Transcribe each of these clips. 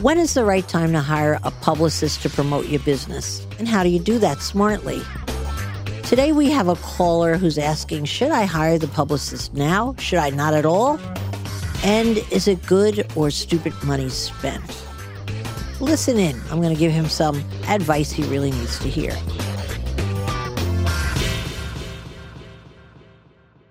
when is the right time to hire a publicist to promote your business? And how do you do that smartly? Today we have a caller who's asking Should I hire the publicist now? Should I not at all? And is it good or stupid money spent? Listen in. I'm going to give him some advice he really needs to hear.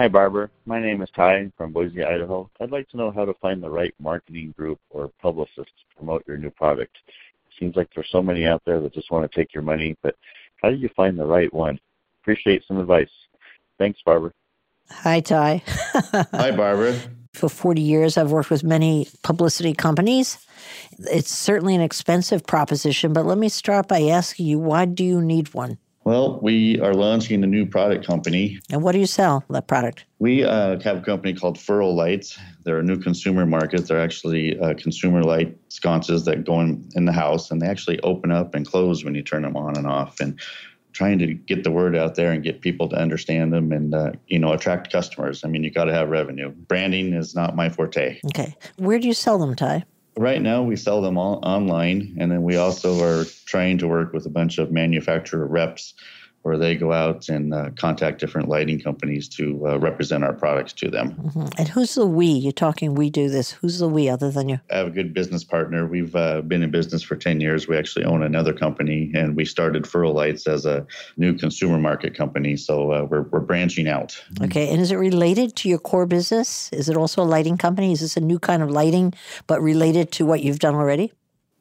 Hi, Barbara. My name is Ty from Boise, Idaho. I'd like to know how to find the right marketing group or publicist to promote your new product. It seems like there's so many out there that just want to take your money, but how do you find the right one? Appreciate some advice. Thanks, Barbara. Hi, Ty. Hi, Barbara. For 40 years, I've worked with many publicity companies. It's certainly an expensive proposition, but let me start by asking you why do you need one? Well, we are launching a new product company. And what do you sell, that product? We uh, have a company called Furrow Lights. They're a new consumer market. They're actually uh, consumer light sconces that go in, in the house and they actually open up and close when you turn them on and off. And trying to get the word out there and get people to understand them and uh, you know attract customers. I mean, you got to have revenue. Branding is not my forte. Okay, where do you sell them, Ty? Right now, we sell them all online, and then we also are trying to work with a bunch of manufacturer reps where they go out and uh, contact different lighting companies to uh, represent our products to them. Mm-hmm. And who's the we? You're talking we do this. Who's the we other than you? I have a good business partner. We've uh, been in business for 10 years. We actually own another company, and we started Furrow Lights as a new consumer market company. So uh, we're, we're branching out. Okay. And is it related to your core business? Is it also a lighting company? Is this a new kind of lighting, but related to what you've done already?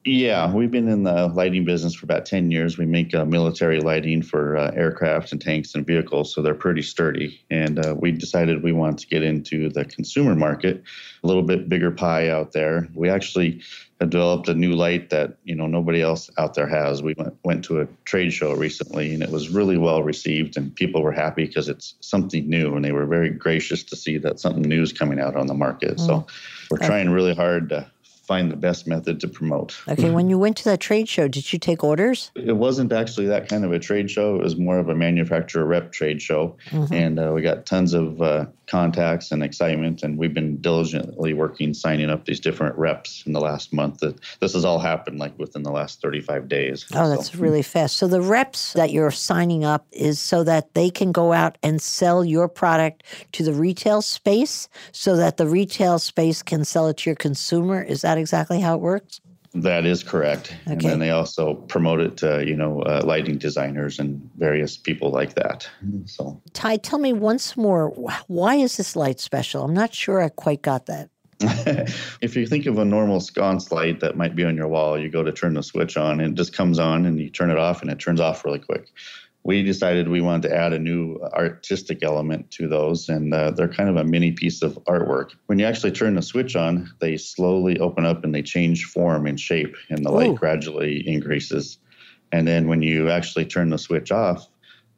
Yeah, we've been in the lighting business for about 10 years. We make uh, military lighting for uh, aircraft and tanks and vehicles, so they're pretty sturdy. And uh, we decided we wanted to get into the consumer market, a little bit bigger pie out there. We actually have developed a new light that you know nobody else out there has. We went, went to a trade show recently, and it was really well received, and people were happy because it's something new, and they were very gracious to see that something new is coming out on the market. Mm. So we're trying really hard to find the best method to promote. Okay, when you went to that trade show, did you take orders? It wasn't actually that kind of a trade show. It was more of a manufacturer rep trade show. Mm-hmm. And uh, we got tons of uh, contacts and excitement. And we've been diligently working, signing up these different reps in the last month. That This has all happened like within the last 35 days. Oh, that's so. really fast. So the reps that you're signing up is so that they can go out and sell your product to the retail space so that the retail space can sell it to your consumer. Is that exactly how it works? That is correct. Okay. And then they also promote it to, you know, uh, lighting designers and various people like that. So, Ty, tell me once more, why is this light special? I'm not sure I quite got that. if you think of a normal sconce light that might be on your wall, you go to turn the switch on and it just comes on and you turn it off and it turns off really quick we decided we wanted to add a new artistic element to those, and uh, they're kind of a mini piece of artwork. When you actually turn the switch on, they slowly open up and they change form and shape, and the Ooh. light gradually increases. And then when you actually turn the switch off,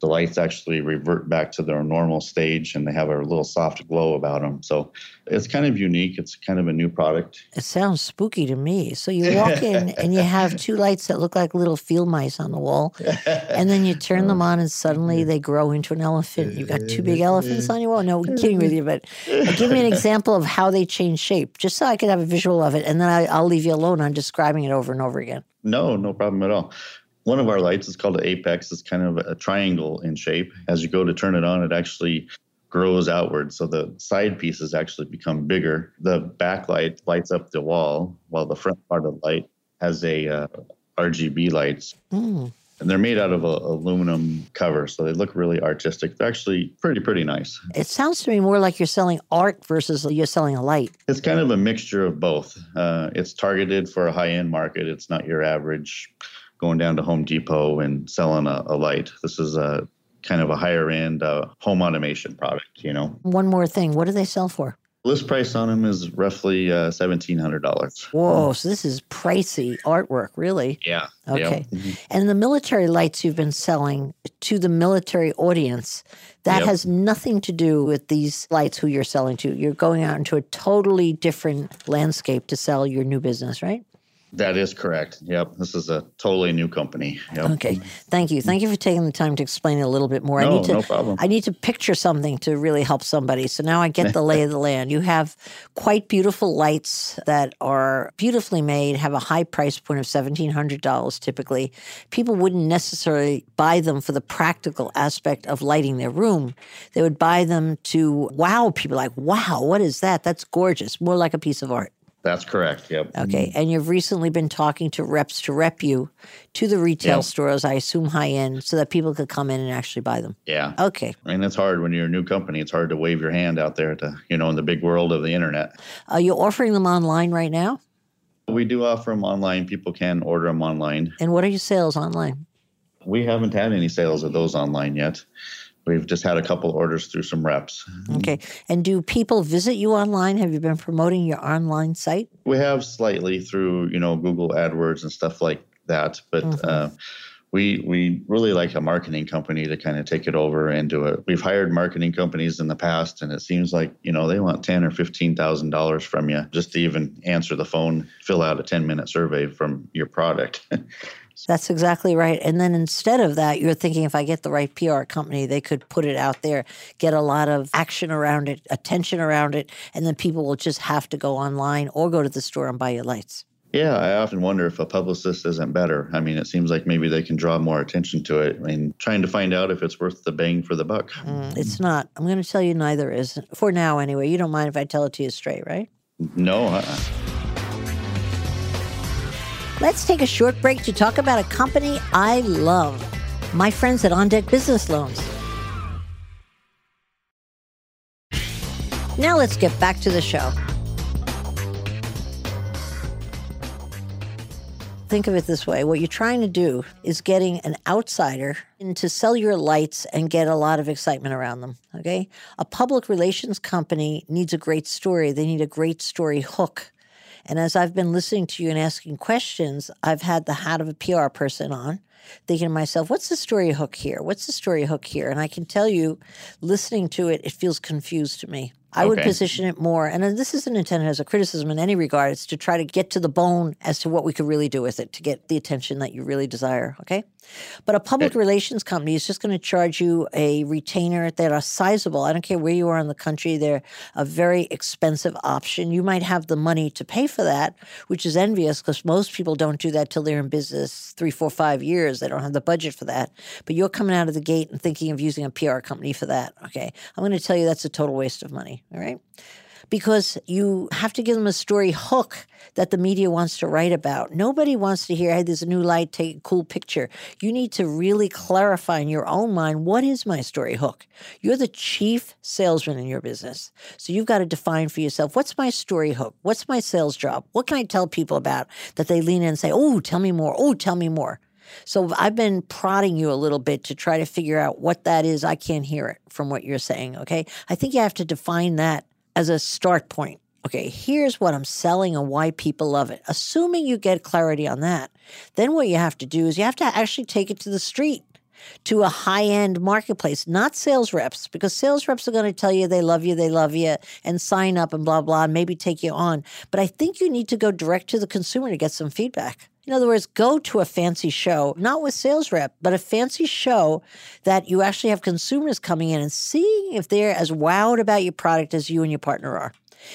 the lights actually revert back to their normal stage and they have a little soft glow about them. So it's kind of unique. It's kind of a new product. It sounds spooky to me. So you walk in and you have two lights that look like little field mice on the wall. And then you turn them on and suddenly they grow into an elephant. You've got two big elephants on your wall. No, I'm kidding with you, but give me an example of how they change shape, just so I could have a visual of it. And then I, I'll leave you alone on describing it over and over again. No, no problem at all. One of our lights is called an apex. It's kind of a triangle in shape. As you go to turn it on, it actually grows outward. So the side pieces actually become bigger. The backlight lights up the wall, while the front part of the light has a uh, RGB lights. Mm. And they're made out of a aluminum cover, so they look really artistic. They're actually pretty, pretty nice. It sounds to me more like you're selling art versus you're selling a light. It's kind of a mixture of both. Uh, it's targeted for a high end market. It's not your average going down to Home Depot and selling a, a light. This is a kind of a higher end uh, home automation product, you know. One more thing. What do they sell for? List price on them is roughly uh, $1,700. Whoa, so this is pricey artwork, really? Yeah. Okay. Yep. Mhm. And the military lights you've been selling to the military audience, that Yep. has nothing to do with these lights who you're selling to. You're going out into a totally different landscape to sell your new business, right? That is correct. Yep. This is a totally new company. Yep. Okay. Thank you. Thank you for taking the time to explain it a little bit more. I No, need to no problem. I need to picture something to really help somebody. So now I get the lay of the land. You have quite beautiful lights that are beautifully made, have a high price point of $1,700 typically. People wouldn't necessarily buy them for the practical aspect of lighting their room. They would buy them to wow people like, wow, what is that? That's gorgeous. More like a piece of art. That's correct. Yep. Okay. And you've recently been talking to reps to rep you to the retail Yep. stores, I assume high end, so that people could come in and actually buy them. Yeah. Okay. And it's hard when you're a new company. It's hard to wave your hand out there to, you know, in the big world of the internet. Are you offering them online right now? We do offer them online. People can order them online. And what are your sales online? We haven't had any sales of those online yet. We've just had a couple orders through some reps. Okay. And do people visit you online? Have you been promoting your online site? We have slightly through, you know, Google AdWords and stuff like that, but Mhm. uh, we we really like a marketing company to kind of take it over and do it. We've hired marketing companies in the past, and it seems like you know they want ten or fifteen thousand dollars from you just to even answer the phone, fill out a ten minute survey from your product. That's exactly right. And then instead of that, you're thinking if I get the right PR company, they could put it out there, get a lot of action around it, attention around it, and then people will just have to go online or go to the store and buy your lights. yeah, I often wonder if a publicist isn't better. I mean, it seems like maybe they can draw more attention to it. I mean, trying to find out if it's worth the bang for the buck. Mm, It's not. I'm going to tell you neither is. For now, anyway. You don't mind if I tell it to you straight, right? No, uh-uh. Let's take a short break to talk about a company I love my friends at On Deck Business Loans. Now let's get back to the show. Think of it this way what you're trying to do is getting an outsider in to sell your lights and get a lot of excitement around them. Okay? A public relations company needs a great story, they need a great story hook. And as I've been listening to you and asking questions, I've had the hat of a PR person on, thinking to myself, what's the story hook here? What's the story hook here? And I can tell you, listening to it, it feels confused to me. I would position it more, and this isn't intended as a criticism in any regard. It's to try to get to the bone as to what we could really do with it to get the attention that you really desire. Okay. But a public relations company is just going to charge you a retainer that are sizable. I don't care where you are in the country, they're a very expensive option. You might have the money to pay for that, which is envious because most people don't do that till they're in business three, four, five years. They don't have the budget for that. But you're coming out of the gate and thinking of using a PR company for that. Okay. I'm going to tell you that's a total waste of money. All right because you have to give them a story hook that the media wants to write about. Nobody wants to hear, hey, there's a new light, take a cool picture. You need to really clarify in your own mind what is my story hook? You're the chief salesman in your business. So you've got to define for yourself what's my story hook? What's my sales job? What can I tell people about that they lean in and say, oh, tell me more. Oh, tell me more. So I've been prodding you a little bit to try to figure out what that is. I can't hear it from what you're saying. Okay. I think you have to define that as a start point. Okay, here's what I'm selling and why people love it. Assuming you get clarity on that, then what you have to do is you have to actually take it to the street, to a high end marketplace, not sales reps, because sales reps are going to tell you they love you, they love you, and sign up and blah, blah, and maybe take you on. But I think you need to go direct to the consumer to get some feedback. In other words, go to a fancy show, not with sales rep, but a fancy show that you actually have consumers coming in and seeing if they're as wowed about your product as you and your partner are.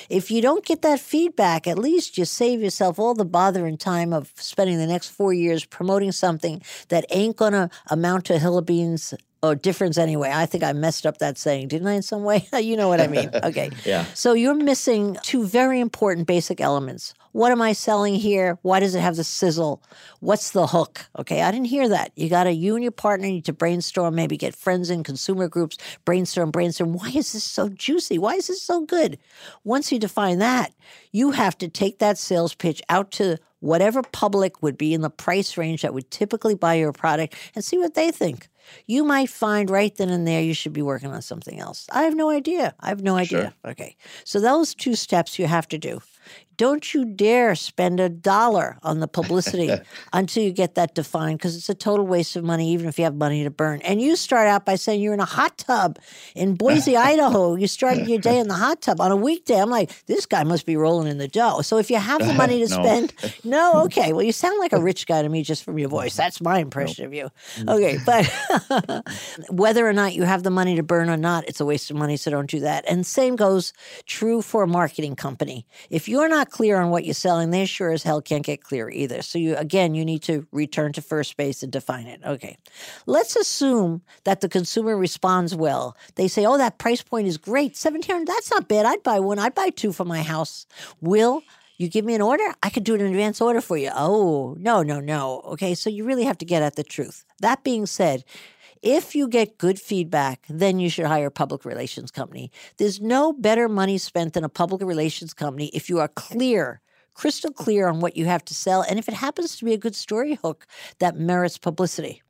If you don't get that feedback, at least you save yourself all the bother and time of spending the next four years promoting something that ain't going to amount to hill of beans or difference anyway. I think I messed up that saying, didn't I, in some way? you know what I mean. Okay. Yeah. So you're missing two very important basic elements. What am I selling here? Why does it have the sizzle? What's the hook? Okay, I didn't hear that. You got to, you and your partner need to brainstorm, maybe get friends in consumer groups, brainstorm, brainstorm. Why is this so juicy? Why is this so good? Once you define that, you have to take that sales pitch out to whatever public would be in the price range that would typically buy your product and see what they think. You might find right then and there you should be working on something else. I have no idea. I have no idea. Sure. Okay. So those two steps you have to do. Don't you dare spend a dollar on the publicity until you get that defined because it's a total waste of money, even if you have money to burn. And you start out by saying you're in a hot tub in Boise, Idaho. You started your day in the hot tub on a weekday. I'm like, this guy must be rolling in the dough. So if you have the money to No. spend, no, okay. Well, you sound like a rich guy to me just from your voice. That's my impression of you. Okay. But whether or not you have the money to burn or not, it's a waste of money. So don't do that. And same goes true for a marketing company. If you're not clear on what you're selling, they sure as hell can't get clear either. So you again, you need to return to first base and define it. Okay. Let's assume that the consumer responds well. They say, "Oh, that price point is great. 1700 that's not bad. I'd buy one. I'd buy two for my house." Will you give me an order? I could do an advance order for you. Oh, no, no, no. Okay, so you really have to get at the truth. That being said, if you get good feedback, then you should hire a public relations company. There's no better money spent than a public relations company if you are clear, crystal clear on what you have to sell, and if it happens to be a good story hook that merits publicity.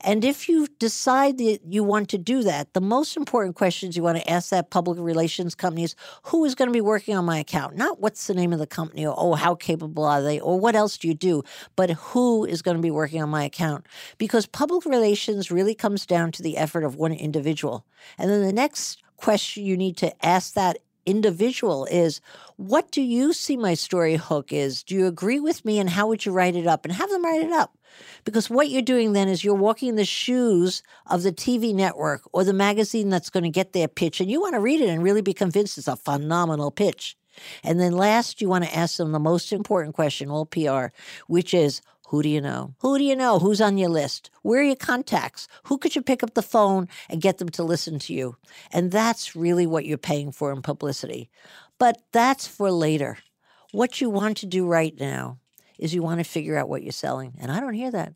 And if you decide that you want to do that, the most important questions you want to ask that public relations company is who is going to be working on my account? Not what's the name of the company or oh, how capable are they or what else do you do, but who is going to be working on my account? Because public relations really comes down to the effort of one individual. And then the next question you need to ask that individual is what do you see my story hook is? Do you agree with me and how would you write it up? And have them write it up. Because what you're doing then is you're walking in the shoes of the TV network or the magazine that's going to get their pitch, and you want to read it and really be convinced it's a phenomenal pitch. And then last, you want to ask them the most important question, all PR, which is who do you know? Who do you know? Who's on your list? Where are your contacts? Who could you pick up the phone and get them to listen to you? And that's really what you're paying for in publicity. But that's for later. What you want to do right now is you want to figure out what you're selling. And I don't hear that.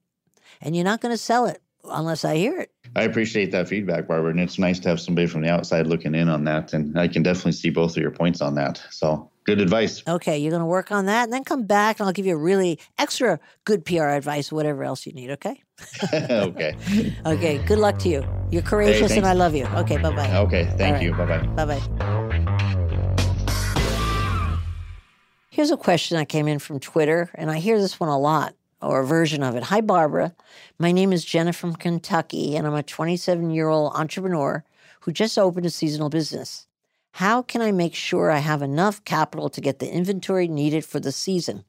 And you're not going to sell it unless I hear it. I appreciate that feedback, Barbara, and it's nice to have somebody from the outside looking in on that. And I can definitely see both of your points on that. So good advice. Okay, you're going to work on that and then come back and I'll give you a really extra good PR advice, whatever else you need, okay? okay. Okay, good luck to you. You're courageous and. I love you. Okay, bye bye. Okay. Thank right. you. Bye bye. Bye bye. Here's a question that came in from Twitter, and I hear this one a lot, or a version of it. Hi, Barbara. My name is Jenna from Kentucky, and I'm a 27 year old entrepreneur who just opened a seasonal business. How can I make sure I have enough capital to get the inventory needed for the season?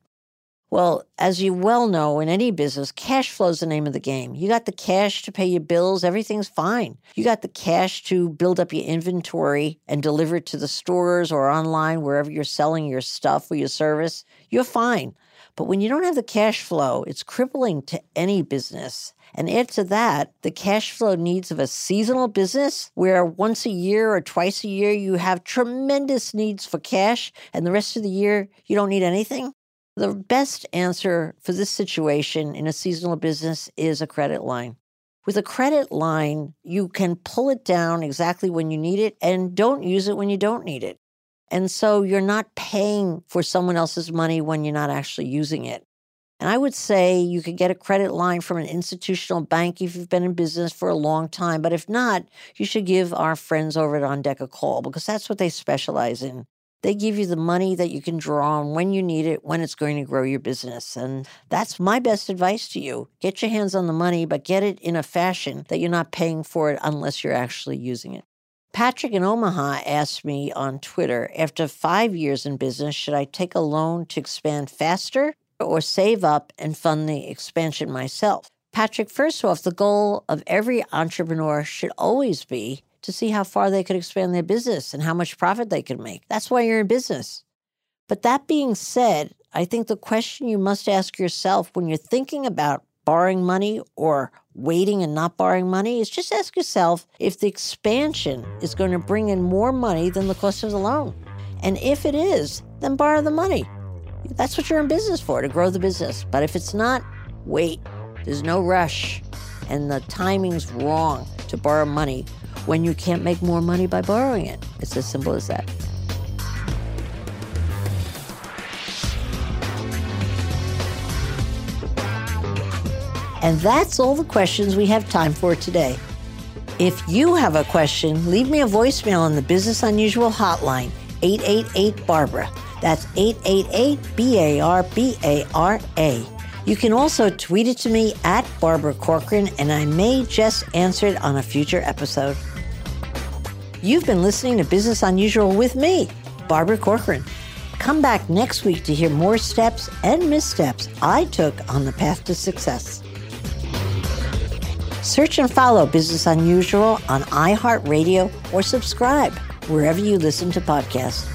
Well, as you well know, in any business, cash flow is the name of the game. You got the cash to pay your bills, everything's fine. You got the cash to build up your inventory and deliver it to the stores or online, wherever you're selling your stuff or your service, you're fine. But when you don't have the cash flow, it's crippling to any business. And add to that the cash flow needs of a seasonal business where once a year or twice a year you have tremendous needs for cash and the rest of the year you don't need anything. The best answer for this situation in a seasonal business is a credit line. With a credit line, you can pull it down exactly when you need it and don't use it when you don't need it. And so you're not paying for someone else's money when you're not actually using it. And I would say you could get a credit line from an institutional bank if you've been in business for a long time. But if not, you should give our friends over at On Deck a call because that's what they specialize in. They give you the money that you can draw on when you need it, when it's going to grow your business. And that's my best advice to you. Get your hands on the money, but get it in a fashion that you're not paying for it unless you're actually using it. Patrick in Omaha asked me on Twitter after five years in business, should I take a loan to expand faster or save up and fund the expansion myself? Patrick, first off, the goal of every entrepreneur should always be to see how far they could expand their business and how much profit they could make. That's why you're in business. But that being said, I think the question you must ask yourself when you're thinking about borrowing money or waiting and not borrowing money is just ask yourself if the expansion is going to bring in more money than the cost of the loan. And if it is, then borrow the money. That's what you're in business for, to grow the business. But if it's not, wait. There's no rush. And the timing's wrong to borrow money when you can't make more money by borrowing it. It's as simple as that. And that's all the questions we have time for today. If you have a question, leave me a voicemail on the Business Unusual hotline, 888 Barbara. That's 888 B A R B A R A. You can also tweet it to me at Barbara Corcoran, and I may just answer it on a future episode. You've been listening to Business Unusual with me, Barbara Corcoran. Come back next week to hear more steps and missteps I took on the path to success. Search and follow Business Unusual on iHeartRadio or subscribe wherever you listen to podcasts.